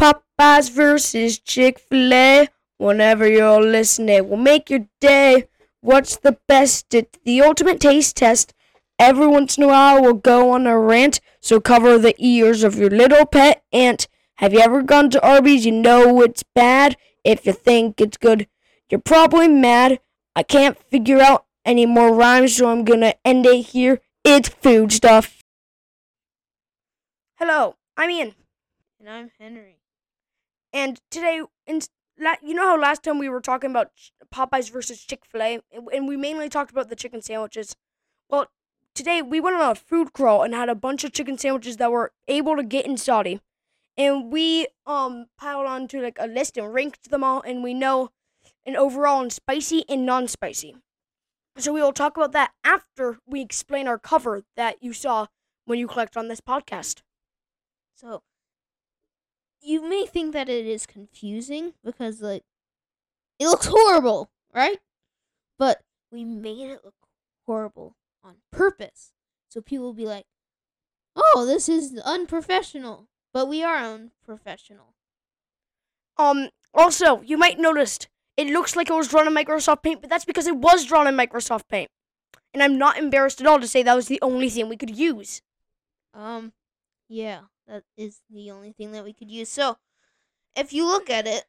Popeyes versus Chick fil A. Whenever you're listening, we'll make your day. What's the best? It's the ultimate taste test. Every once in a while, we'll go on a rant, so cover the ears of your little pet ant. Have you ever gone to Arby's? You know it's bad. If you think it's good, you're probably mad. I can't figure out any more rhymes, so I'm gonna end it here. It's food stuff. Hello, I'm Ian. And I'm Henry. And today, in, you know how last time we were talking about Popeyes versus Chick fil A, and we mainly talked about the chicken sandwiches? Well, today we went on a food crawl and had a bunch of chicken sandwiches that were able to get in Saudi. And we um piled onto like a list and ranked them all, and we know an overall in spicy and non spicy. So we will talk about that after we explain our cover that you saw when you clicked on this podcast. So, you may think that it is confusing because, like, it looks horrible, right? But we made it look horrible on purpose. So people will be like, oh, this is unprofessional. But we are unprofessional. Um. Also, you might noticed it looks like it was drawn in Microsoft Paint, but that's because it was drawn in Microsoft Paint. And I'm not embarrassed at all to say that was the only thing we could use. Um, yeah, that is the only thing that we could use. So, if you look at it,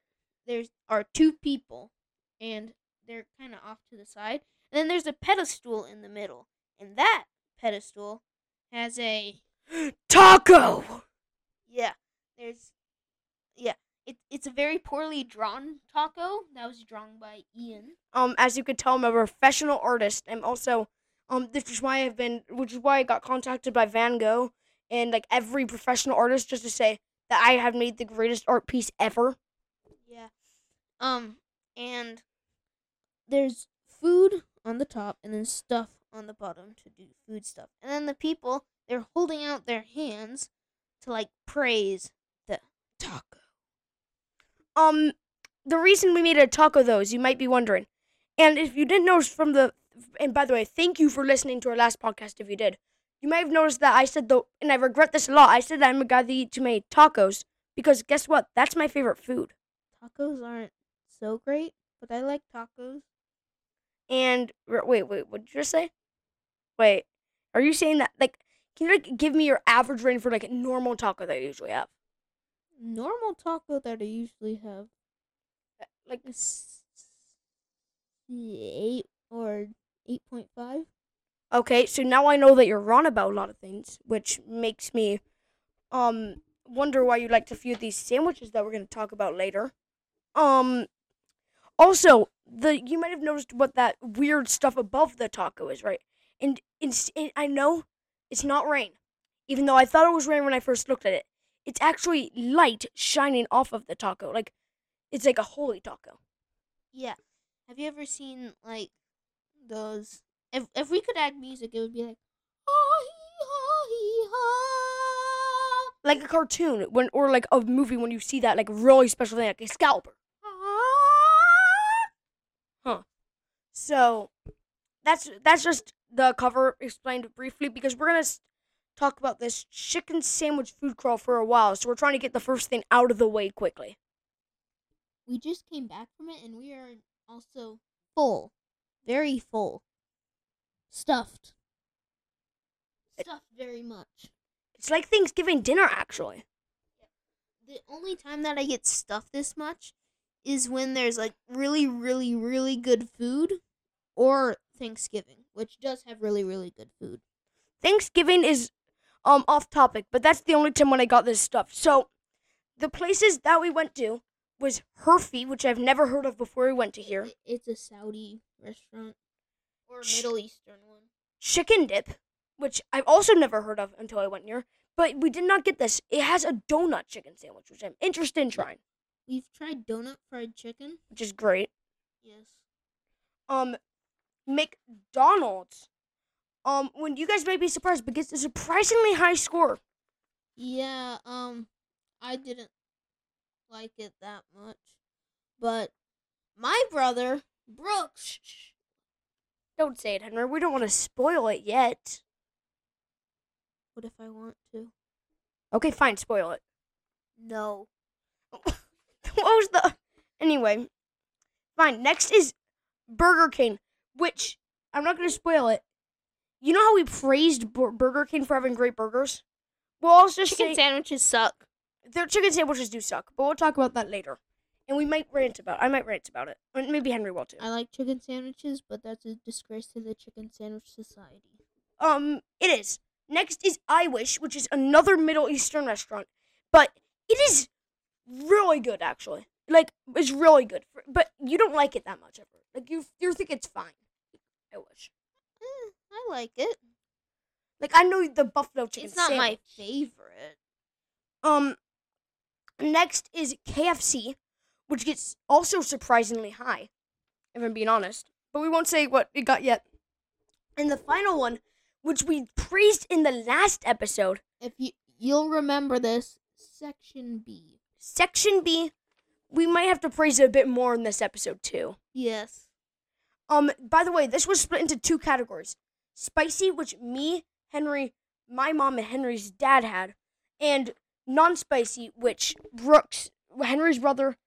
there's are two people, and they're kind of off to the side, and then there's a pedestal in the middle, and that pedestal has a Taco. yeah. There's yeah. It, it's a very poorly drawn taco that was drawn by Ian. Um, as you could tell, I'm a professional artist. I'm also, um, this is why I've been, which is why I got contacted by Van Gogh and like every professional artist just to say that I have made the greatest art piece ever. Yeah. Um, and there's food on the top and then stuff on the bottom to do food stuff. And then the people, they're holding out their hands to like praise the taco. Um, the reason we made a taco, though, is you might be wondering. And if you didn't notice from the, and by the way, thank you for listening to our last podcast. If you did, you might have noticed that I said though, and I regret this a lot. I said that I'm a guy that eats too many tacos because guess what? That's my favorite food. Tacos aren't so great, but I like tacos. And wait, wait, what did you just say? Wait, are you saying that like? Can you like give me your average rating for like a normal taco that I usually have? Normal taco that I usually have uh, Like eight or eight point five. Okay, so now I know that you're wrong about a lot of things, which makes me um wonder why you liked a few these sandwiches that we're going to talk about later. Um also, the you might have noticed what that weird stuff above the taco is, right? And it's it, I know it's not rain. Even though I thought it was rain when I first looked at it. It's actually light shining off of the taco. Like it's like a holy taco. Yeah. Have you ever seen like those? If if we could add music, it would be like. "Ah, hee, ha, hee, ha, Like a cartoon when or like a movie when you see that like really special thing like a scalper. ah." So that's that's just the cover explained briefly because we're gonna talk about this chicken sandwich food crawl for a while. So we're trying to get the first thing out of the way quickly. We just came back from it, and we are also full, very full, stuffed, stuffed very much. It's like Thanksgiving dinner actually. The only time that I get stuffed this much is when there's like really, really, really good food, or Thanksgiving, which does have really, really good food. Thanksgiving is um off topic, but that's the only time when I got this stuff. So the places that we went to was Herfy, which I've never heard of before we went to here. It's a Saudi restaurant or Middle Eastern one. Chicken dip, which I've also never heard of until I went here. But we did not get this. It has a donut chicken sandwich, which I'm interested in trying, We've tried donut fried chicken. which is great. Yes. Um, McDonald's. Um, when you guys may be surprised, but gets a surprisingly high score. Yeah, um, I didn't like it that much. But my brother, Brooks, Don't say it, Henry. We don't want to spoil it yet. what if I want to? Okay, fine, spoil it. No. what was the? Anyway, fine. Next is Burger King, which I'm not gonna spoil it. You know how we praised Bur- Burger King for having great burgers? Well, I'll just Chicken say sandwiches suck. their chicken sandwiches do suck, but we'll talk about that later. And we might rant about. It. I might rant about it. Or Maybe Henry will too. I like chicken sandwiches, but that's a disgrace to the chicken sandwich society. Um, it is. Next is I Wish, which is another Middle Eastern restaurant, but it is really good actually. Like it's really good, for, but you don't like it that much ever. Like you, you think it's fine. I wish. Eh, I like it. Like I know the buffalo chicken. It's not my favorite. Um, next is KFC, which gets also surprisingly high, if I'm being honest. But we won't say what it got yet. And the final one, which we praised in the last episode, If you you'll remember this, section B. Section B, we might have to praise it a bit more in this episode too. Yes. Um, by the way, this was split into two categories: spicy, which me, Henry, my mom, and Henry's dad had, and non-spicy, which Brooks, Henry's brother,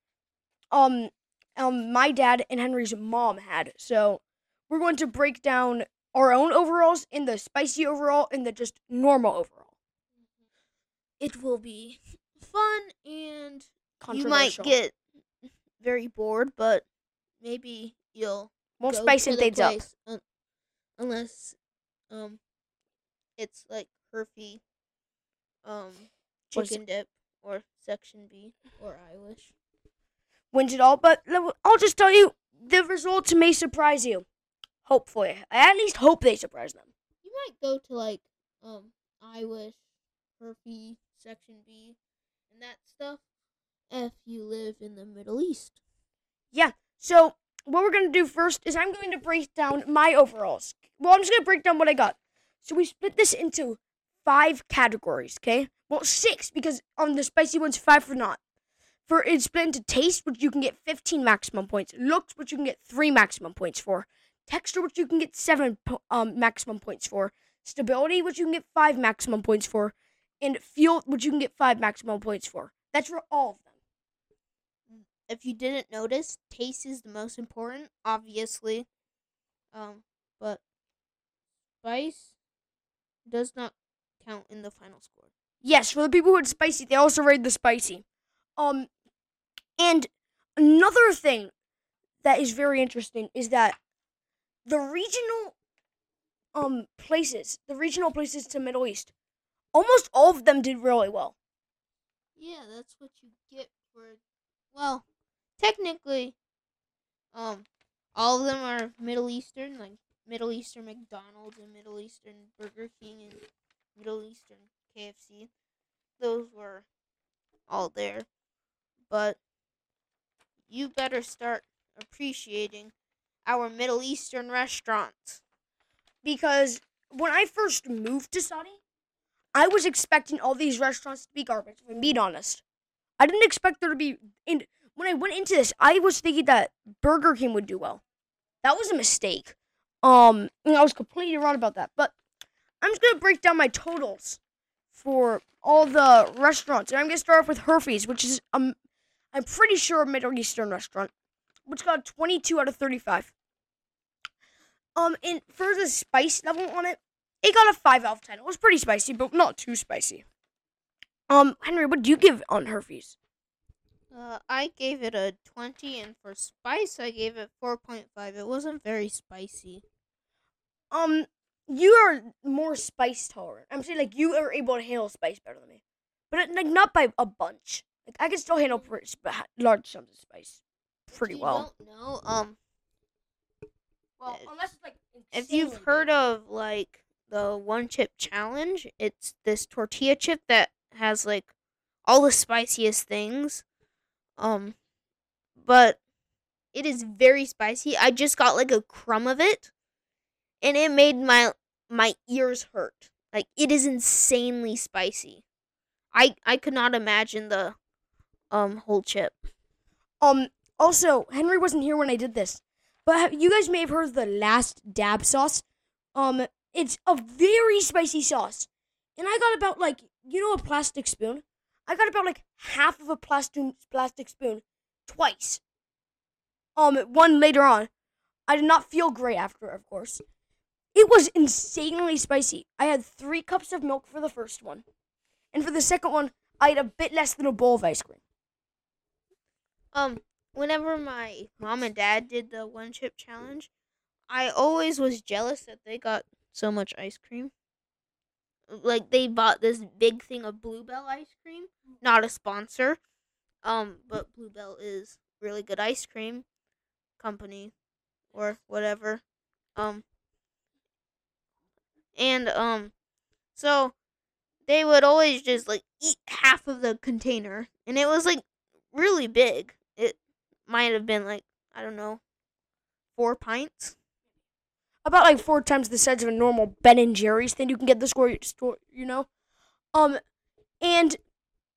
um, um, my dad and Henry's mom had. So we're going to break down our own overalls in the spicy overall and the just normal overall. It will be fun and you might get very bored, but maybe you'll won't spice things up. un- unless um it's like Herfy um chicken dip or section B or I wish. Wins it all. But I'll just tell you, the results may surprise you. Hopefully, I at least hope they surprise them. You might go to like um I wish Herfy section B and that stuff if you live in the Middle East. Yeah. So what we're gonna do first is I'm going to break down my overalls. Well, I'm just gonna break down what I got. So we split this into five categories. Okay, well six because on the spicy ones, five for not. For it's split into taste, which you can get 15 maximum points. Looks, which you can get three maximum points for. Texture, which you can get seven um, maximum points for. Stability, which you can get five maximum points for. And feel, which you can get five maximum points for. That's for all of them. If you didn't notice, taste is the most important, obviously. Um, but spice does not count in the final score. Yes, for the people who had spicy, they also rated the spicy. Um, and another thing that is very interesting is that the regional um places, the regional places to Middle East, almost all of them did really well. Yeah, that's what you get for. Well, technically, um, all of them are Middle Eastern, like Middle Eastern McDonald's and Middle Eastern Burger King and Middle Eastern KFC. Those were all there, but you better start appreciating our Middle Eastern restaurants. Because when I first moved to Saudi, I was expecting all these restaurants to be garbage. If I'm being honest, I didn't expect there to be. In when I went into this, I was thinking that Burger King would do well. That was a mistake. Um, and I was completely wrong about that. But I'm just gonna break down my totals for all the restaurants, and I'm gonna start off with Herfy's, which is um, I'm pretty sure a Middle Eastern restaurant, which got 22 out of 35. Um, and for the spice level on it, it got a five out of ten. It was pretty spicy, but not too spicy. Um, Henry, what do you give on Herfy's? Uh, I gave it a 20, and for spice, I gave it 4.5. It wasn't very spicy. Um, you are more spice tolerant. I'm saying like you are able to handle spice better than me, but like not by a bunch. Like I can still handle pretty large sums of spice pretty you well. don't know, um, Well, unless it's like if you've heard of like the one chip challenge, it's this tortilla chip that has like all the spiciest things. Um, but it is very spicy. I just got like a crumb of it, and it made my my ears hurt. Like it is insanely spicy. I I could not imagine the um whole chip. Um. Also, Henry wasn't here when I did this, but you guys may have heard the last dab sauce. Um, it's a very spicy sauce, and I got about like you know a plastic spoon. I got about like half of a plastic plastic spoon, twice. Um, one later on. I did not feel great after, of course. It was insanely spicy. I had three cups of milk for the first one, and for the second one, I had a bit less than a bowl of ice cream. Um, whenever my mom and dad did the one chip challenge, I always was jealous that they got so much ice cream. Like they bought this big thing of Blue Bell ice cream, not a sponsor. Um, but Blue Bell is really good ice cream company or whatever. Um and um so they would always just like eat half of the container and it was like really big. Might have been like I don't know, 4 pints. About like four times the size of a normal Ben and Jerry's thing you can get the store, store, you know. Um, and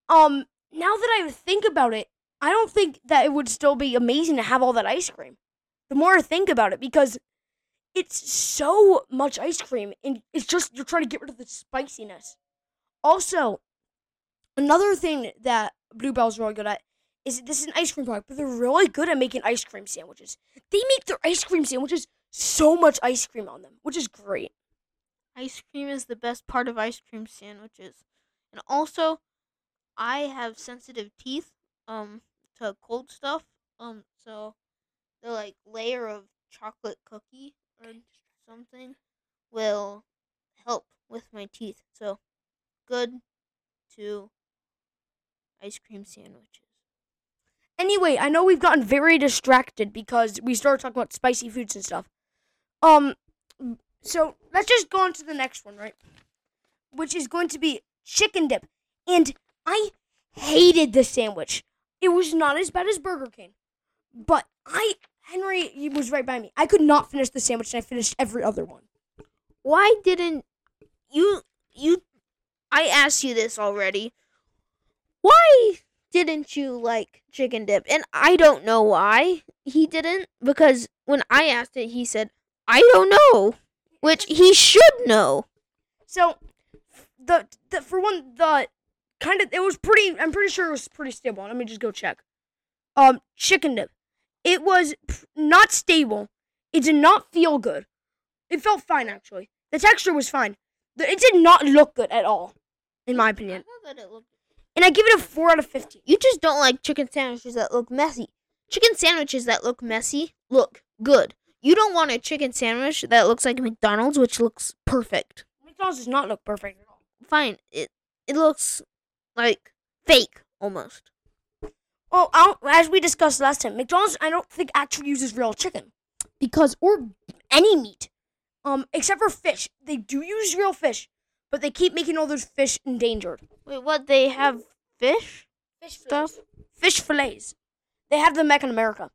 um, now that I think about it, I don't think that it would still be amazing to have all that ice cream. The more I think about it, because it's so much ice cream, and it's just you're trying to get rid of the spiciness. Also, another thing that Blue Bell's really good at is this is an ice cream product, but they're really good at making ice cream sandwiches. They make their ice cream sandwiches so much ice cream on them, which is great. Ice cream is the best part of ice cream sandwiches. And also, I have sensitive teeth um to cold stuff. Um so the like layer of chocolate cookie or something will help with my teeth. So good to ice cream sandwiches. Anyway, I know we've gotten very distracted because we started talking about spicy foods and stuff. Um, so let's just go on to the next one, right? Which is going to be chicken dip. And I hated the sandwich. It was not as bad as Burger King. But I, Henry he was right by me. I could not finish the sandwich and I finished every other one. Why didn't you you I asked you this already. Why didn't you like chicken dip? And I don't know why he didn't because when I asked it he said, "I don't know." Which he should know. So, the, the for one, the kind of it was pretty. I'm pretty sure it was pretty stable. Let me just go check. Um, chicken dip. It was p- not stable. It did not feel good. It felt fine actually. The texture was fine. The- It did not look good at all, in my opinion. thought that it looked And I give it a four out of fifteen. You just don't like chicken sandwiches that look messy. Chicken sandwiches that look messy look good. You don't want a chicken sandwich that looks like McDonald's, which looks perfect. McDonald's does not look perfect at all. Fine, it it looks like fake almost. Oh, I'll, as we discussed last time, McDonald's I don't think actually uses real chicken because or any meat, um, except for fish. They do use real fish, but they keep making all those fish endangered. Wait, what? They have fish Fish stuff? Fish fillets. They have them back in America.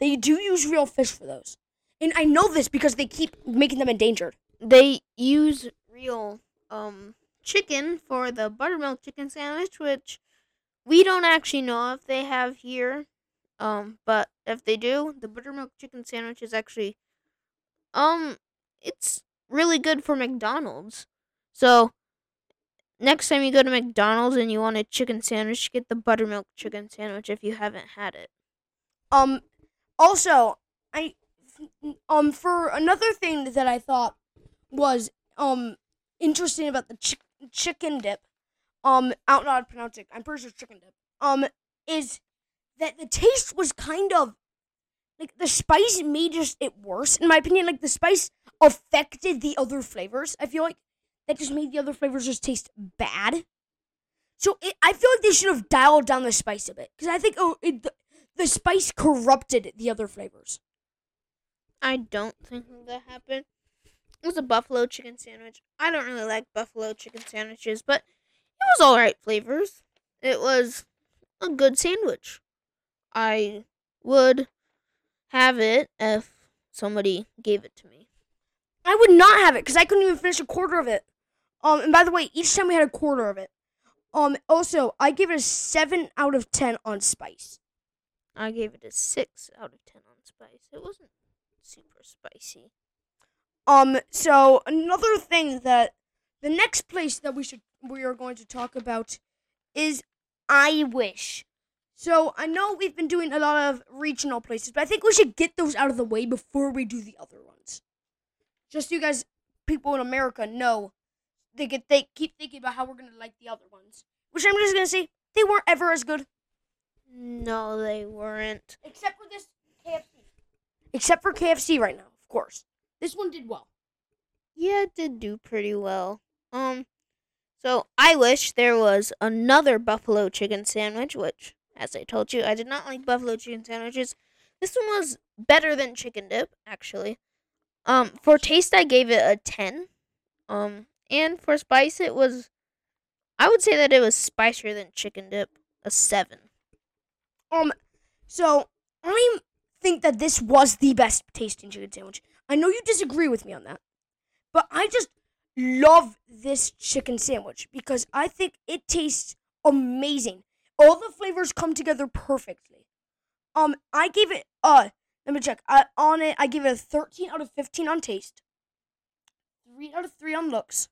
They do use real fish for those, and I know this because they keep making them endangered. They use real um chicken for the buttermilk chicken sandwich, which we don't actually know if they have here. Um, but if they do, the buttermilk chicken sandwich is actually um it's really good for McDonald's. So next time you go to McDonald's and you want a chicken sandwich, get the buttermilk chicken sandwich if you haven't had it. Um, also, I, um, for another thing that I thought was um interesting about the chick chicken dip, um, how to pronounce it. I'm pretty sure chicken dip. Um, is that the taste was kind of like the spice made just it worse in my opinion. Like the spice affected the other flavors. I feel like that just made the other flavors just taste bad. So it, I feel like they should have dialed down the spice a bit because I think oh, it, the, the spice corrupted the other flavors. I don't think that happened. It was a buffalo chicken sandwich. I don't really like buffalo chicken sandwiches, but it was alright flavors. It was a good sandwich. I would have it if somebody gave it to me. I would not have it because I couldn't even finish a quarter of it. Um, and by the way, each time we had a quarter of it. Um, also, I gave it a seven out of ten on spice. I gave it a 6 out of 10 on spice. It wasn't super spicy. Um, so another thing that the next place that we should we are going to talk about is I Wish. So I know we've been doing a lot of regional places, but I think we should get those out of the way before we do the other ones. Just so you guys, people in America, know they could they keep thinking about how we're gonna like the other ones. Which I'm just gonna say they weren't ever as good, No, they weren't. except for this KFC. Except for KFC right now, of course. This one did well. Yeah, it did do pretty well. Um, so I wish there was another buffalo chicken sandwich, which, as I told you, I did not like buffalo chicken sandwiches. This one was better than chicken dip, actually. Um, for taste, I gave it a ten. Um, and for spice, it was, I would say that it was spicier than chicken dip, a seven. Um, so I think that this was the best tasting chicken sandwich. I know you disagree with me on that, but I just love this chicken sandwich because I think it tastes amazing. All the flavors come together perfectly. Um, I gave it uh, let me check. I, on it, I give it a 13 out of 15 on taste, three out of three on looks,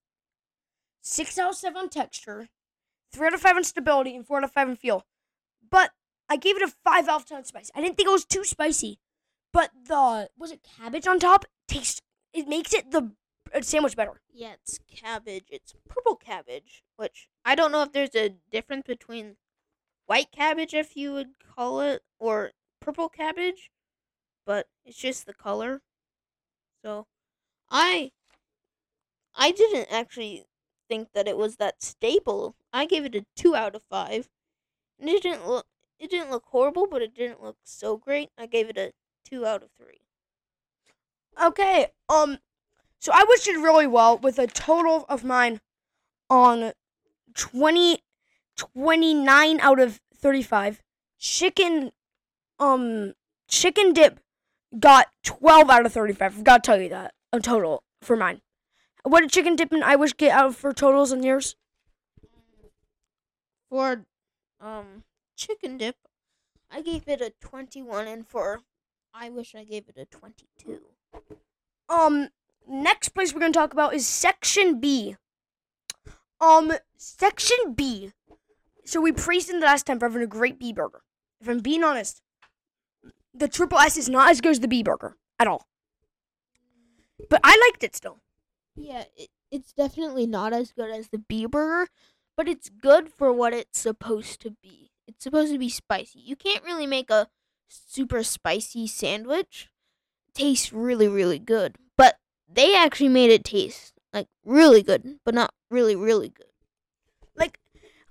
six out of seven on texture, three out of five on stability, and four out of five on feel. But I gave it a five out of ten spice. I didn't think it was too spicy, but the was it cabbage on top tastes. It makes it the uh, sandwich better. Yeah, it's cabbage. It's purple cabbage, which I don't know if there's a difference between white cabbage, if you would call it, or purple cabbage, but it's just the color. So, I I didn't actually think that it was that stable. I gave it a two out of five, and it didn't look it didn't look horrible, but it didn't look so great. I gave it a two out of three. Okay. Um. So I wish did really well with a total of mine on 20, 29 out of thirty five. Chicken, um, chicken dip got twelve out of thirty five. Forgot to tell you that a total for mine. What did chicken dip and I wish get out for totals on yours? For um chicken dip, I gave it a 21 and for I wish I gave it a 22. Um, next place we're gonna talk about is section B. Um, section B. So we praised him the last time for having a great B burger. If I'm being honest, the triple S is not as good as the B burger at all. But I liked it still. Yeah, it, it's definitely not as good as the B burger, but it's good for what it's supposed to be. It's supposed to be spicy. You can't really make a super spicy sandwich taste really really good, but they actually made it taste like really good, but not really really good. Like,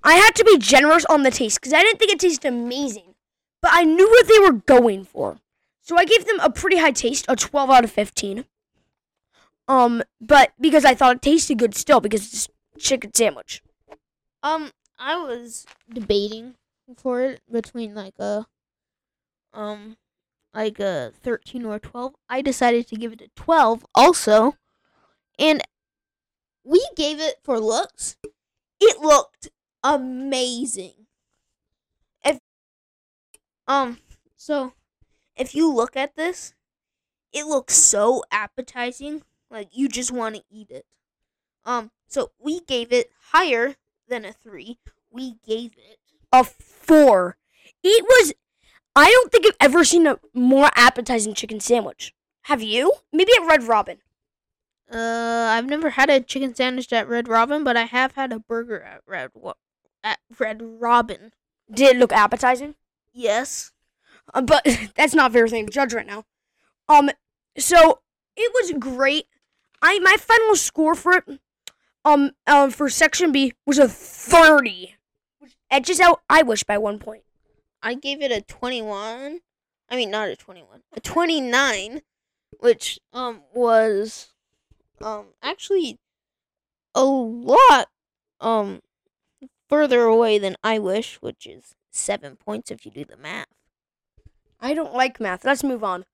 I had to be generous on the taste because I didn't think it tasted amazing, but I knew what they were going for. So I gave them a pretty high taste, a 12 out of 15. Um, but because I thought it tasted good still because it's chicken sandwich. Um, I was debating for it between like a, um, like a thirteen or twelve. I decided to give it a twelve also, and we gave it for looks. It looked amazing. If um, so if you look at this, it looks so appetizing. Like you just want to eat it. Um, so we gave it higher than a three. We gave it A 4. It was. I don't think I've ever seen a more appetizing chicken sandwich. Have you? Maybe at Red Robin. Uh, I've never had a chicken sandwich at Red Robin, but I have had a burger at Red at Red Robin. Did it look appetizing? Yes. Uh, but that's not a fair thing to judge right now. Um, so it was great. I my final score for it, um, um, for section B was a thirty, which edges out I wish by one point. I gave it a 21. I mean, not a 21. A 29, which um was um actually a lot um further away than I wish, which is 7 points if you do the math. I don't like math. Let's move on.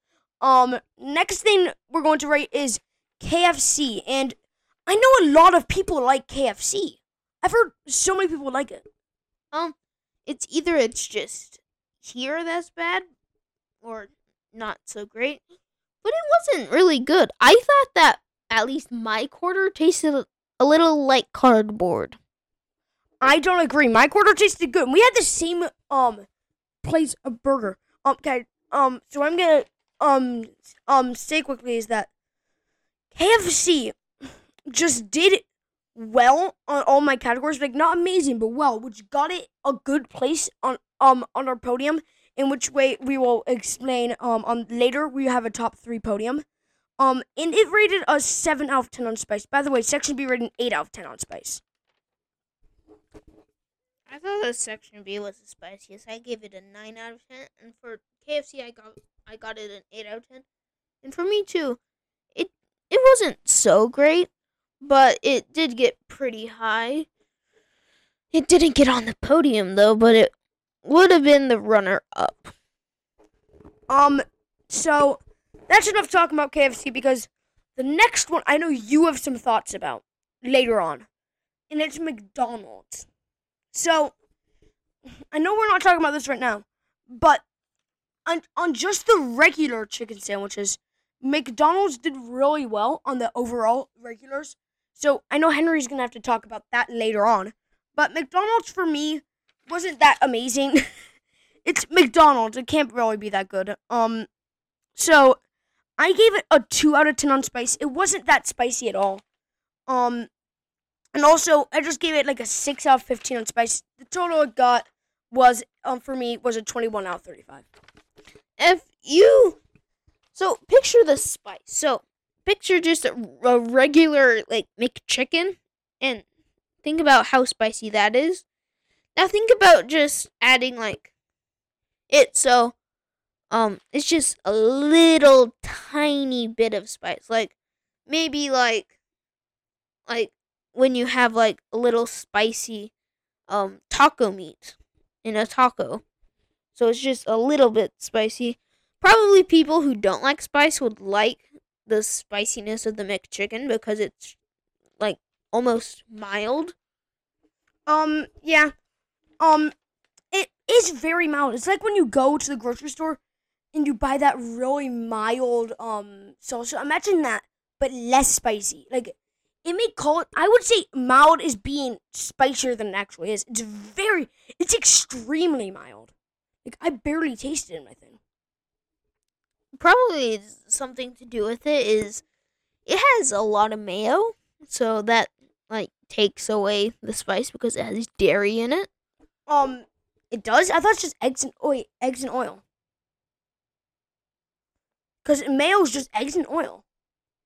Um, next thing we're going to rate is KFC, and I know a lot of people like KFC. I've heard so many people like it. Um, it's either it's just here that's bad, or not so great. But it wasn't really good. I thought that at least my quarter tasted a little like cardboard. I don't agree. My quarter tasted good. We had the same um place a burger. Um, okay. Um, so I'm gonna um um say quickly is that KFC just did well on all my categories, like not amazing, but well, which got it a good place on um on our podium. In which way we will explain um on later. We have a top three podium. Um, and it rated a seven out of ten on Spice. By the way, Section B rated an eight out of ten on Spice. I thought that section B was the spiciest. I gave it a nine out of ten, and for KFC, I got I got it an eight out of ten. And for me too, it wasn't so great, but it did get pretty high. It didn't get on the podium though, but it would have been the runner up. Um, so that's enough talking about KFC because the next one I know you have some thoughts about later on, and it's McDonald's. So I know we're not talking about this right now, but on on just the regular chicken sandwiches, McDonald's did really well on the overall regulars. So I know Henry's gonna have to talk about that later on, but McDonald's for me wasn't that amazing. it's McDonald's; it can't really be that good. Um, so I gave it a two out of ten on spice. It wasn't that spicy at all. Um, and also I just gave it like a six out of fifteen on spice. The total it got was um for me was a twenty one out of thirty five. If you so picture the spice. So picture just a, a regular like McChicken, and think about how spicy that is. Now think about just adding like it. So um, it's just a little tiny bit of spice, like maybe like like when you have like a little spicy um taco meat in a taco. So it's just a little bit spicy. Probably people who don't like spice would like the spiciness of the McChicken because it's like almost mild. Um, yeah. Um, it is very mild. It's like when you go to the grocery store and you buy that really mild um salsa. Imagine that, but less spicy. Like it may call it. I would say mild is being spicier than it actually is. It's very. It's extremely mild. Like I barely tasted it. Probably something to do with it is it has a lot of mayo, so that like takes away the spice because it has dairy in it. Um, it does. I thought it's just eggs and oil. Eggs and oil. Because mayo is just eggs and oil.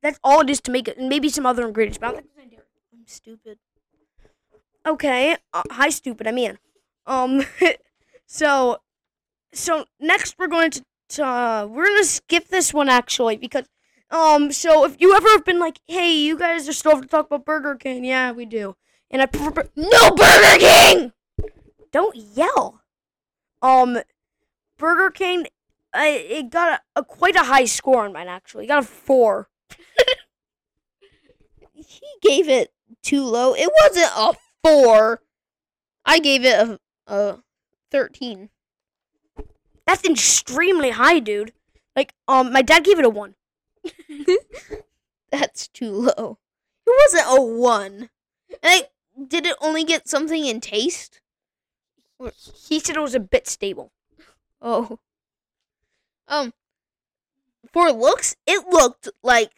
That's all it is to make it. And maybe some other ingredients. But I don't think it's I'm stupid. Okay. Uh, hi, stupid. I mean, Um. so, so next we're going to. Uh, we're gonna skip this one actually because. Um. So if you ever have been like, hey, you guys are still to talk about Burger King. Yeah, we do. And I prefer no Burger King. Don't yell. Um, Burger King I it got a, a, quite a high score on mine actually. It got a four. he gave it too low. It wasn't a four. I gave it a a thirteen. That's extremely high, dude. Like, um, my dad gave it a one. That's too low. It wasn't a one. Like, did it only get something in taste? He said it was a bit stable. Oh. Um, for looks, it looked like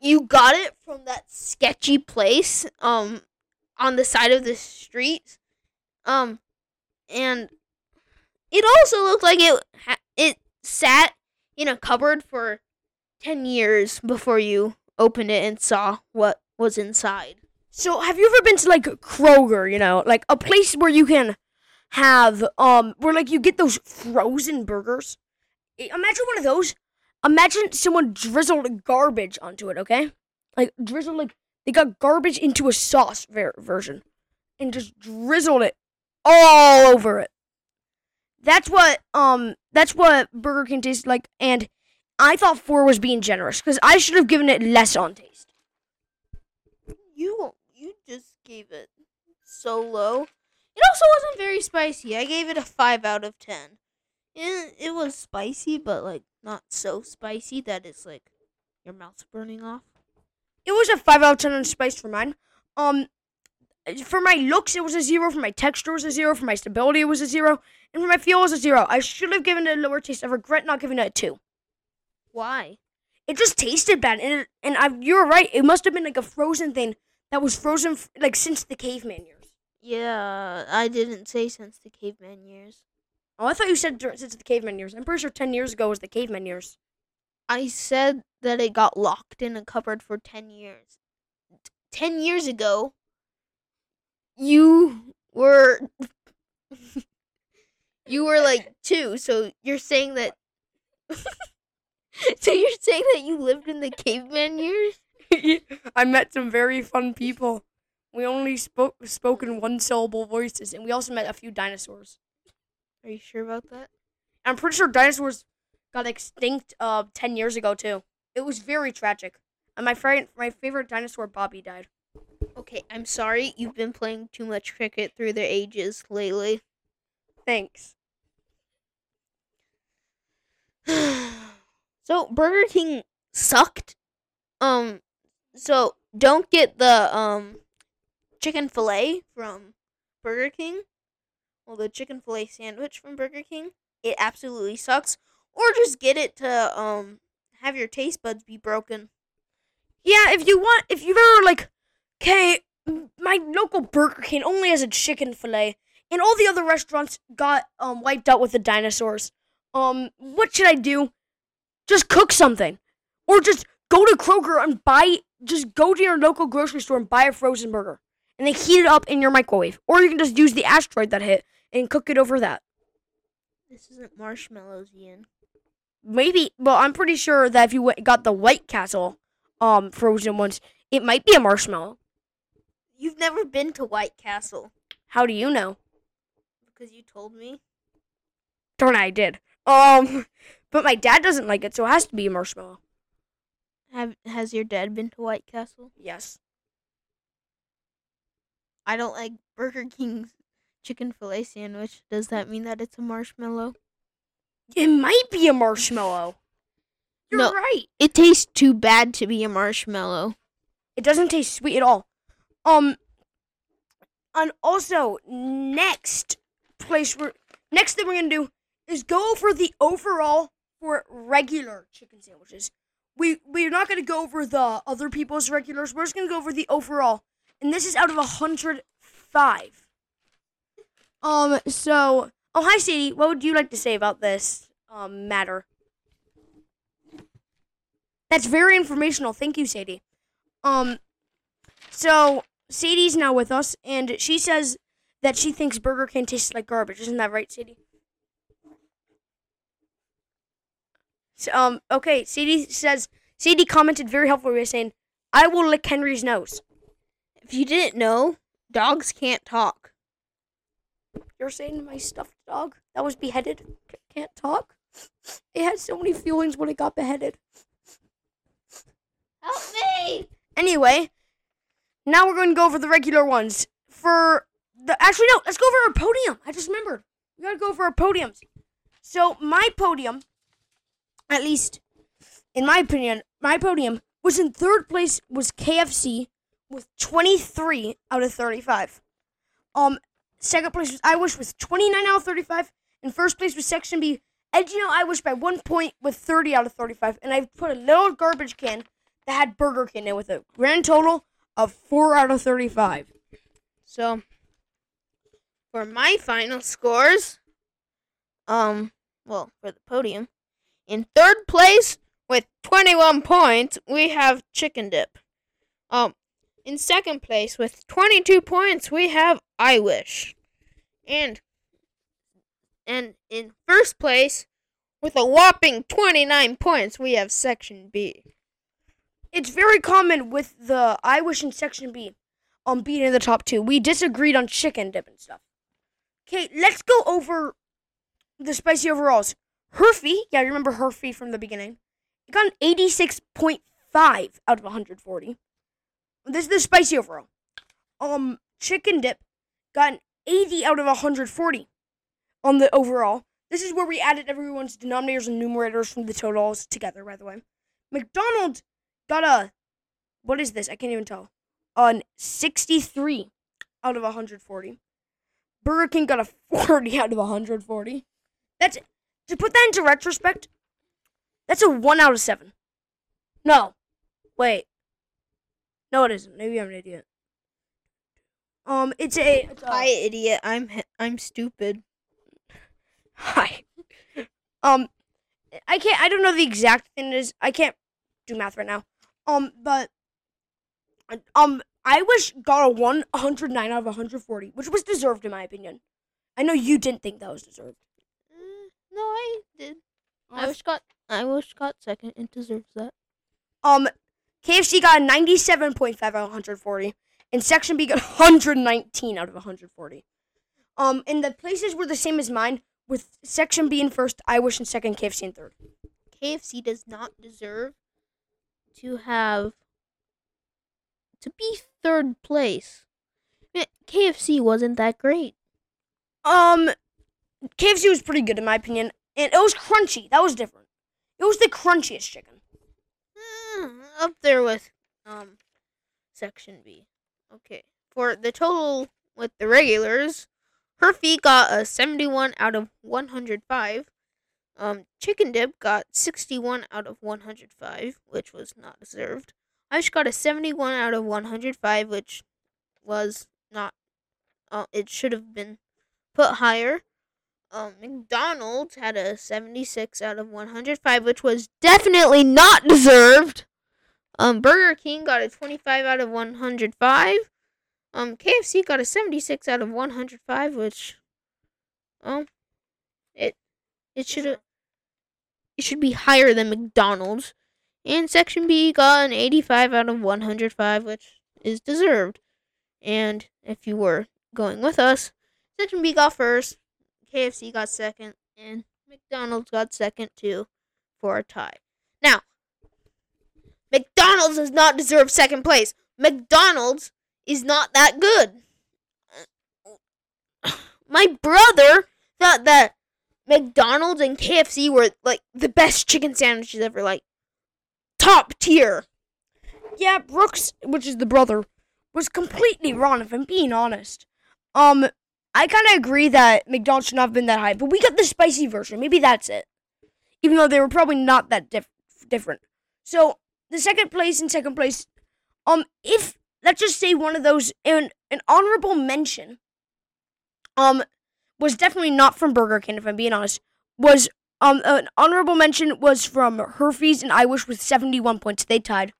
you got it from that sketchy place um on the side of the street. Um, and it also looked like it it sat in a cupboard for 10 years before you opened it and saw what was inside. So, have you ever been to like Kroger, you know, like a place where you can have um where like you get those frozen burgers? Imagine one of those. Imagine someone drizzled garbage onto it, okay? Like drizzled like they got garbage into a sauce ver- version and just drizzled it all over it. That's what um that's what Burger King tastes like and I thought 4 was being generous cuz I should have given it less on taste. You you just gave it so low. It also wasn't very spicy. I gave it a 5 out of 10 it, it was spicy, but like not so spicy that it's like your mouth's burning off. It was a five out of ten on spice for mine. Um, for my looks, it was a zero. For my texture, it was a zero. For my stability, it was a zero. And for my feel, it was a zero. I should have given it a lower taste. I regret not giving it a two. Why? It just tasted bad, and it, and I, you're right. It must have been like a frozen thing that was frozen f- like since the caveman years. Yeah, I didn't say since the caveman years. Oh, I thought you said since the caveman years. I'm pretty sure ten years ago was the caveman years. I said that it got locked in a cupboard for 10 years. 10 years ago, you were you were like 2, so you're saying that So you're saying that you lived in the caveman years? I met some very fun people. We only spoke spoke in one syllable voices, and we also met a few dinosaurs. Are you sure about that? I'm pretty sure dinosaurs got extinct uh ten years ago too. It was very tragic. And my friend, my favorite dinosaur, Bobby, died. Okay, I'm sorry. You've been playing too much cricket through the ages lately. Thanks. so Burger King sucked. Um so don't get the um chicken fillet from Burger King. Well, the chicken fillet sandwich from Burger King. It absolutely sucks. Or just get it to um have your taste buds be broken. Yeah, if you want, if you've ever like, okay, my local Burger King only has a chicken fillet, and all the other restaurants got um wiped out with the dinosaurs. Um, what should I do? Just cook something, or just go to Kroger and buy. Just go to your local grocery store and buy a frozen burger, and then heat it up in your microwave, or you can just use the asteroid that hit and cook it over that. This isn't marshmallows, Ian. Maybe, well, I'm pretty sure that if you got the White Castle um frozen ones, it might be a marshmallow. You've never been to White Castle How do you know? because you told me. Darn, I did. Um, but my dad doesn't like it, so it has to be a marshmallow. Have has your dad been to White Castle? Yes. I don't like Burger King's chicken fillet sandwich. Does that mean that it's a marshmallow? It might be a marshmallow. You're No. right. It tastes too bad to be a marshmallow. It doesn't taste sweet at all. Um, and also next place we're next thing we're gonna do is go over the overall for regular chicken sandwiches. We we're not gonna go over the other people's regulars. We're just gonna go over the overall, and this is out of a hundred five. Um. So, oh hi Sadie, what would you like to say about this um matter? That's very informational. Thank you, Sadie. Um, so Sadie's now with us, and she says that she thinks Burger King tastes like garbage. Isn't that right, Sadie? So, um, okay. Sadie says Sadie commented very helpfully by saying, "I will lick Henry's nose." If you didn't know, dogs can't talk. You're saying my stuffed dog that was beheaded can't talk? It had so many feelings when it got beheaded. Help me! Anyway, now we're going to go over the regular ones. For the actually no, let's go over our podium. I just remembered. We gotta go over our podiums. So my podium, at least in my opinion, my podium was in third place was KFC with 23 out of 35. Um, second place was I Wish with 29 out of 35, and first place was Section B. Edging out I Wish by one point with 30 out of 35, and I put a little garbage can that had Burger King in it with a grand total of 4 out of 35. So, for my final scores, um, well, for the podium, in third place with 21 points, we have Chicken Dip. Um, in second place with 22 points, we have I Wish. And and in first place with a whopping 29 points, we have Section B. It's very common with the I Wish and Section B um, being in the top two. We disagreed on chicken dip and stuff. Okay, let's go over the spicy overalls. Herfy, yeah, you remember Herfy from the beginning. It got an 86.5 out of 140. This is the spicy overall. Um, chicken dip got an 80 out of 140 on the overall. This is where we added everyone's denominators and numerators from the totals together, by the way. McDonald's got a, what is this? I can't even tell. On 63 out of 140. Burger King got a 40 out of 140. That's to put that into retrospect. That's a one out of seven. No, wait. No, it isn't. Maybe I'm an idiot. Um, it's a. It's a Hi, idiot. I'm I'm stupid. Hi. Um, I can't. I don't know the exact thing it is. I can't do math right now. Um, but um, I wish got a one hundred nine out of one hundred forty, which was deserved in my opinion. I know you didn't think that was deserved. Mm, no, I did. I Uh, wish got I wish got second. It deserves that. Um, KFC got a ninety-seven point five out of one hundred forty, and Section B got hundred nineteen out of one hundred forty. Um, and the places were the same as mine, with Section B in first, I wish in second, KFC in third. KFC does not deserve to have to be third place. KFC wasn't that great. Um, KFC was pretty good in my opinion, and it was crunchy. That was different. It was the crunchiest chicken. Mm, up there with um section B. Okay. For the total with the regulars, Herfy got a 71 out of 105. Um Chicken Dip got 61 out of 105, which was not deserved. Ice got a 71 out of 105, which was not uh, it should have been put higher. Um, McDonald's had a 76 out of 105, which was definitely not deserved. Um, Burger King got a 25 out of 105. Um, KFC got a 76 out of 105, which, um, it it should have it should be higher than McDonald's. And Section B got an 85 out of 105, which is deserved. And if you were going with us, Section B got first, KFC got second, and McDonald's got second too for a tie. Now, McDonald's does not deserve second place. McDonald's is not that good. My brother thought that McDonald's and KFC were like the best chicken sandwiches ever, like top tier. Yeah, Brooks, which is the brother, was completely wrong. If I'm being honest, um, I kind of agree that McDonald's should not have been that high, but we got the spicy version. Maybe that's it. Even though they were probably not that diff- different. So the second place and second place, um, if let's just say one of those an an honorable mention, um, was definitely not from Burger King. If I'm being honest, was um an honorable mention was from Herfy's and I Wish with 71 points. They tied.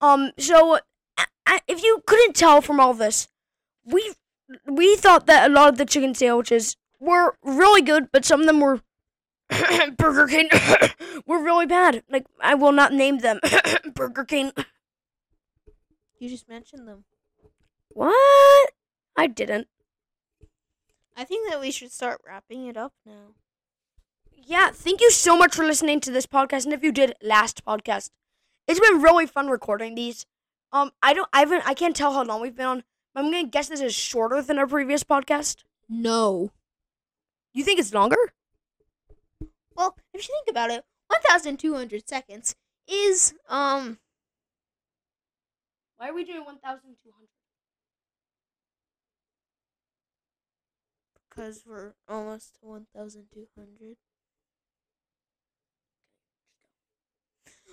Um, so a- if you couldn't tell from all this, we we thought that a lot of the chicken sandwiches were really good, but some of them were Burger King were really bad. Like I will not name them. Burger King. You just mentioned them. What? I didn't. I think that we should start wrapping it up now. Yeah, thank you so much for listening to this podcast. And if you did last podcast, it's been really fun recording these. Um, I don't, I haven't, I can't tell how long we've been on. But I'm gonna guess this is shorter than our previous podcast. No. You think it's longer? Well, if you think about it, 1,200 seconds is, um, Why are we doing 1,200? Because we're almost to 1,200.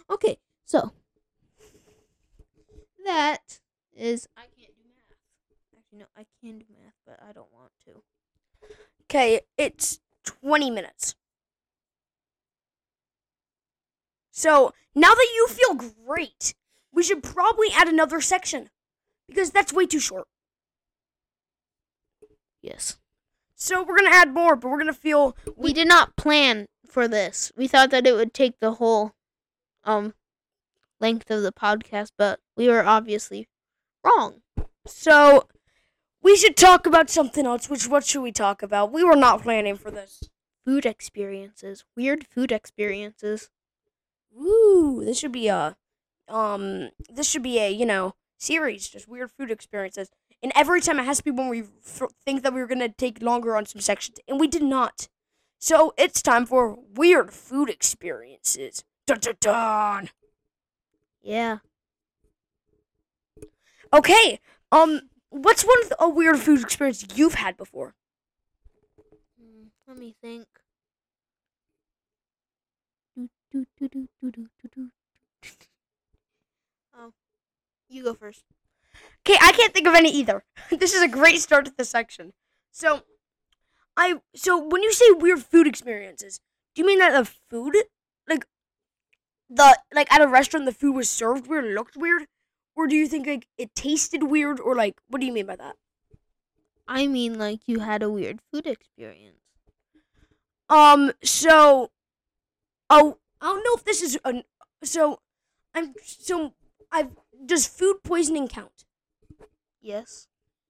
Okay, so that is I can't do math. Actually, no, I can do math, but I don't want to. Okay, it's 20 minutes. So now that you feel great, we should probably add another section because that's way too short. Yes. So we're gonna add more, but we're gonna feel We did not plan for this. We thought that it would take the whole um length of the podcast, but we were obviously wrong. so. We should talk about something else. Which what should we talk about? We were not planning for this. Food experiences. Weird food experiences. Ooh, this should be a, um, this should be a you know series, just weird food experiences. And every time it has to be when we think that we were gonna take longer on some sections, and we did not. So it's time for weird food experiences. Dun dun dun. Yeah. Okay. Um, what's one of the, a weird food experience you've had before? Hmm, Let me think. Um, you go first. Okay, I can't think of any either. this is a great start to the section. So, I so when you say weird food experiences, do you mean that the food, like the like at a restaurant, the food was served weird, looked weird, or do you think like it tasted weird, or like what do you mean by that? I mean, like you had a weird food experience. Um, so, oh, I don't know if this is an so, I'm so I've does food poisoning count? Yes.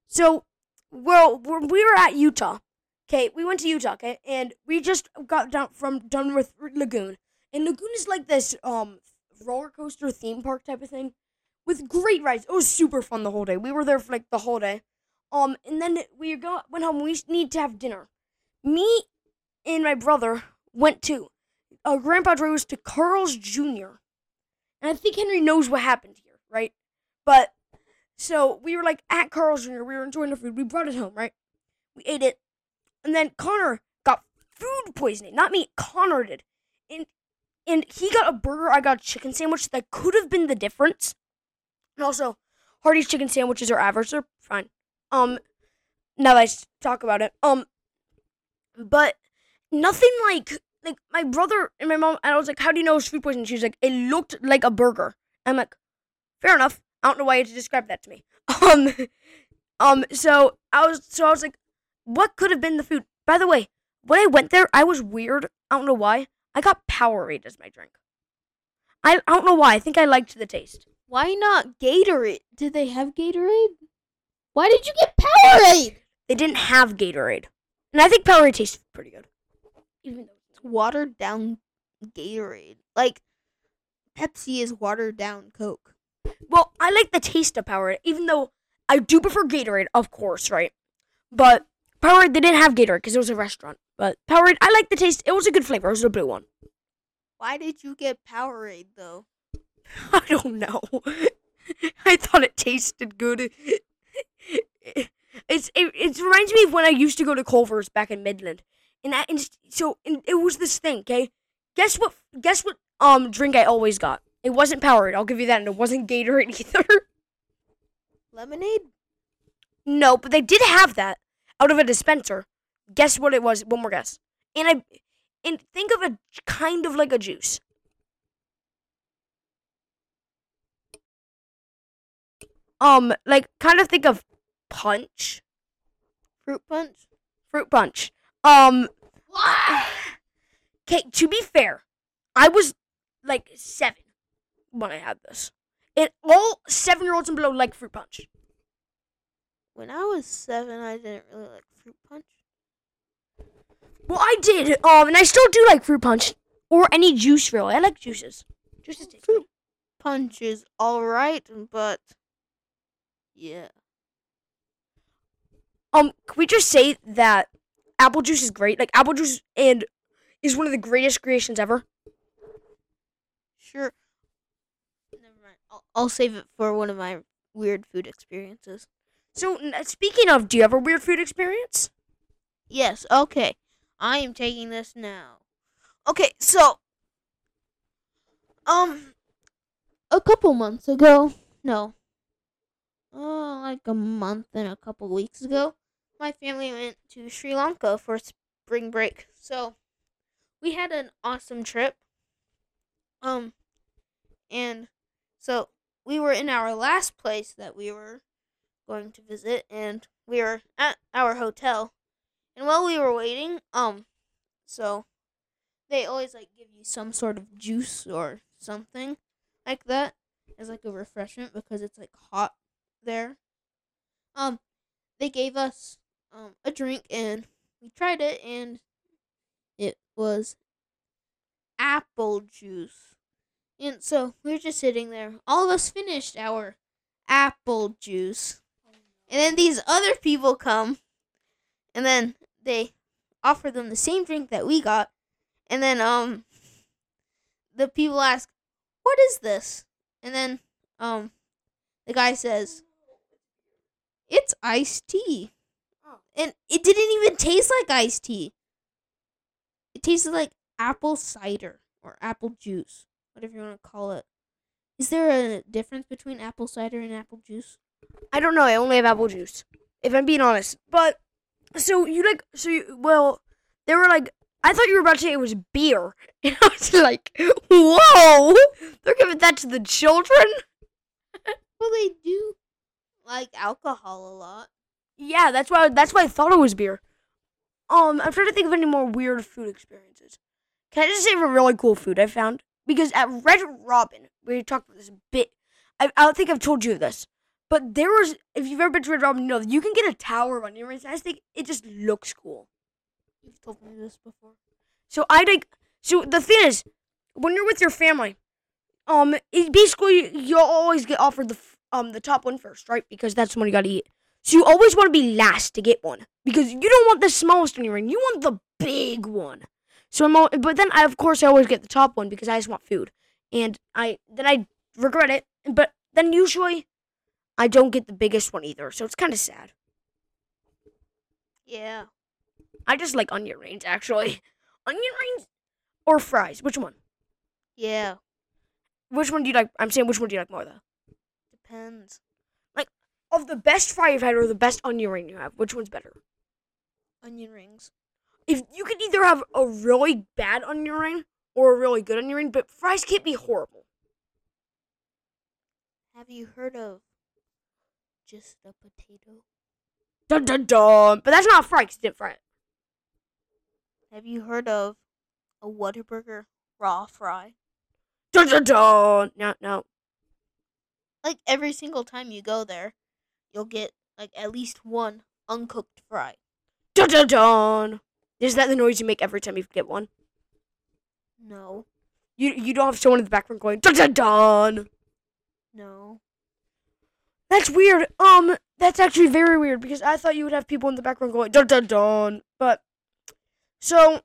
So, well, we were at Utah, okay, we went to Utah, okay, and we just got down from Dunworth Lagoon, and Lagoon is like this um roller coaster theme park type of thing, with great rides. It was super fun the whole day. We were there for like the whole day, um, and then we got went home. We need to have dinner. Me and my brother went to, uh, Grandpa drove us to Carl's Jr. And I think Henry knows what happened here, right? But so we were like at Carl's Jr. We were enjoying the food. We brought it home, right? We ate it, and then Connor got food poisoning. Not me. Connor did, and and he got a burger. I got a chicken sandwich. That could have been the difference. And also, Hardee's chicken sandwiches are average. They're fine. Um, now that I talk about it, um, but nothing like like my brother and my mom. And I was like, "How do you know it's food poisoning?" She was like, "It looked like a burger." I'm like, "Fair enough." I don't know why you had to describe that to me. Um, um. So I was so I was like, "What could have been the food?" By the way, when I went there, I was weird. I don't know why. I got Powerade as my drink. I, I don't know why. I think I liked the taste. Why not Gatorade? Did they have Gatorade? Why did you get Powerade? They didn't have Gatorade, and I think Powerade tastes pretty good. Even though It's watered down Gatorade. Like Pepsi is watered down Coke. Well, I like the taste of Powerade, even though I do prefer Gatorade, of course, right? But Powerade, they didn't have Gatorade because it was a restaurant. But Powerade, I like the taste. It was a good flavor. It was the blue one. Why did you get Powerade though? I don't know. I thought it tasted good. It's it, it reminds me of when I used to go to Culver's back in Midland, and that and so and it was this thing. Okay, guess what? Guess what? Um, drink I always got. It wasn't Powerade. I'll give you that, and it wasn't Gatorade either. Lemonade? No, but they did have that out of a dispenser. Guess what it was? One more guess. And I and think of a kind of like a juice. Um, like kind of think of punch, Fruit punch? fruit punch. Um, okay. To be fair, I was like seven when I had this, and all seven-year-olds and below like fruit punch. When I was seven, I didn't really like fruit punch. Well, I did. Um, and I still do like fruit punch or any juice. Really, I like juices. Juices taste. Fruit punch is alright, but yeah. Um, can we just say that apple juice is great? Like apple juice and is one of the greatest creations ever. Sure. I'll, save it for one of my weird food experiences. So speaking of, do you have a weird food experience? Yes, okay. I am taking this now. Okay, so um a couple months ago, no. Uh, like a month and a couple weeks ago, my family went to Sri Lanka for spring break. So, we had an awesome trip. Um and so we were in our last place that we were going to visit and we were at our hotel and while we were waiting, um, so they always like give you some sort of juice or something like that as like a refreshment because it's like hot there. Um, they gave us um a drink and we tried it and it was apple juice. And so we were just sitting there. All of us finished our apple juice. And then these other people come and then they offer them the same drink that we got and then um the people ask what is this and then um the guy says It's iced tea. And it didn't even taste like iced tea. It tasted like apple cider or apple juice, whatever you want to call it. Is there a difference between apple cider and apple juice? I don't know. I only have apple juice, if I'm being honest. But so you like so you well, they were like I thought you were about to say it was beer, and I was like, whoa, they're giving that to the children. Well, they do like alcohol a lot. Yeah, that's why that's why I thought it was beer. Um, I'm trying to think of any more weird food experiences. Can I just say a really cool food I found? Because at Red Robin, we talked about this a bit. I, I don't think I've told you this, but there was. If you've ever been to Red Robin, you know you can get a tower on your rings. I just think it just looks cool. You've told me this before. So I like. So the thing is, when you're with your family, um, it basically you'll always get offered the um the top one first, right? Because that's the one you got to eat. So you always want to be last to get one because you don't want the smallest on your ring. You want the big one. So I'm, al- but then I of course I always get the top one because I just want food, and I then I regret it. But then usually I don't get the biggest one either, so it's kind of sad. Yeah. I just like onion rings actually, onion rings or fries. Which one? Yeah. Which one do you like? I'm saying which one do you like more though? Depends. Like of the best fry you've had or the best onion ring you have, which one's better? Onion rings. If you could either have a really bad onion ring or a really good onion ring, but fries can't be horrible. Have you heard of just a potato? Dun dun dun. But that's not a fry 'cause didn't fry it. Have you heard of a Whataburger raw fry? Dun dun dun. No, no. Like every single time you go there, you'll get like at least one uncooked fry. Dun dun dun. Is that the noise you make every time you get one? No. You you don't have someone in the background going dun dun dun. No. That's weird. Um, that's actually very weird because I thought you would have people in the background going dun dun dun. But so,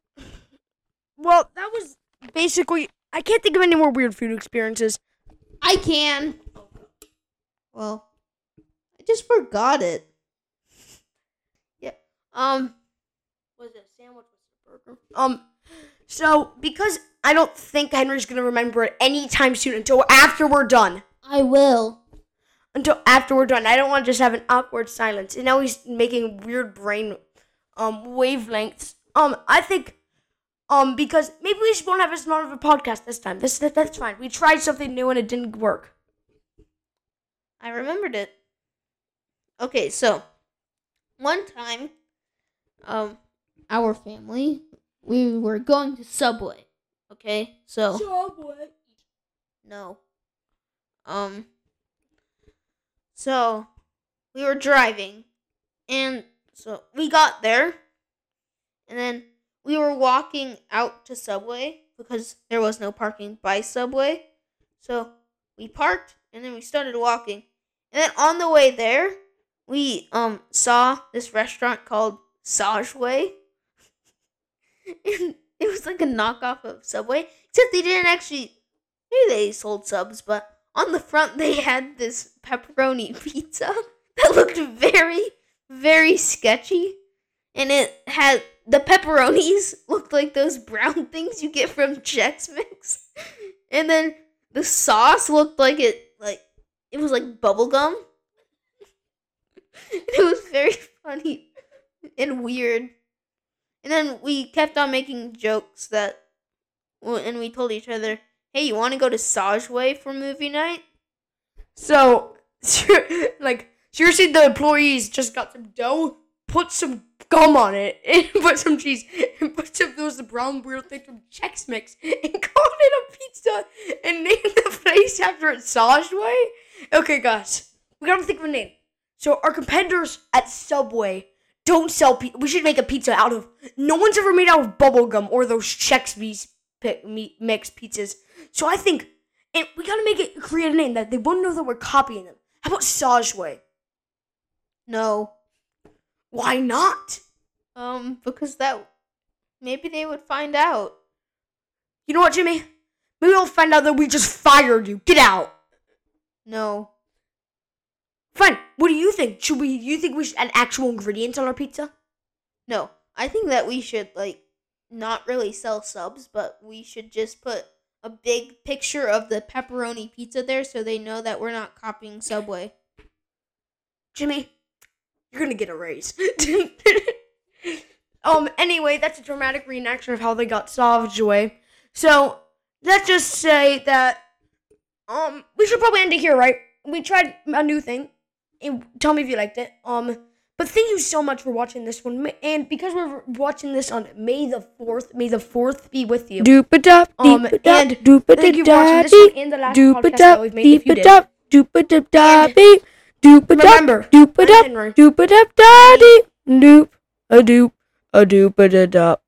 well, that was basically. I can't think of any more weird food experiences. I can. Well, I just forgot it. Yeah. Um. Was it a sandwich? Was it a burger? Um, so because I don't think Henry's gonna remember it anytime soon until after we're done. I will. Until after we're done, I don't want to just have an awkward silence. And now he's making weird brain um wavelengths. Um, I think um because maybe we just won't have as long of a podcast this time. This that, that's fine. We tried something new and it didn't work. I remembered it. Okay, so one time, um, our family we were going to Subway. Okay, so Subway. no, um, so we were driving, and so we got there, and then we were walking out to Subway because there was no parking by Subway. So we parked and then we started walking. And then on the way there, we um saw this restaurant called Sajway. it was like a knockoff of Subway, except they didn't actually maybe they sold subs, but on the front they had this pepperoni pizza that looked very very sketchy and it had the pepperonis looked like those brown things you get from Chex Mix. And then the sauce looked like it like it was like bubble gum. it was very funny and weird. And then we kept on making jokes that and we told each other, "Hey, you want to go to Sajway for movie night?" So, like, seriously, the employees just got some dough, put some gum on it, and put some cheese, and put some those brown weird thing from Chex Mix, and called it a pizza, and named the place after it Sajway. Okay, guys, we gotta think of a name. So our competitors at Subway don't sell pizza. We should make a pizza out of. No one's ever made out of bubble gum or those Chex Mix pizzas. So I think, and we gotta make it create a name that they won't know that we're copying them. How about Sajway? No. Why not? Um because that maybe they would find out. You know what, Jimmy? Maybe they'll find out that we just fired you. Get out. No. Fine. What do you think? Should we? You think we should add actual ingredients on our pizza? No, I think that we should like not really sell subs, but we should just put a big picture of the pepperoni pizza there so they know that we're not copying Subway. Jimmy, you're gonna get a raise. um. Anyway, that's a dramatic reenaction of how they got solved away. So let's just say that um we should probably end it here, right? We tried a new thing. And tell me if you liked it. Um. But thank you so much for watching this one. And because we're watching this on May the 4th, May the 4th be with you. Doop-a-dup, Um, deep-a-dup, and doop-a-da-dee, Thank you for watching this one and the last podcast that we've made. If you did. doop-a-dup-da-beep, doop-a-dup, Remember, I'm doop-a-dup, Henry. doop-a-dup-da-dee, doop, a doop, a doop-a-da-dup.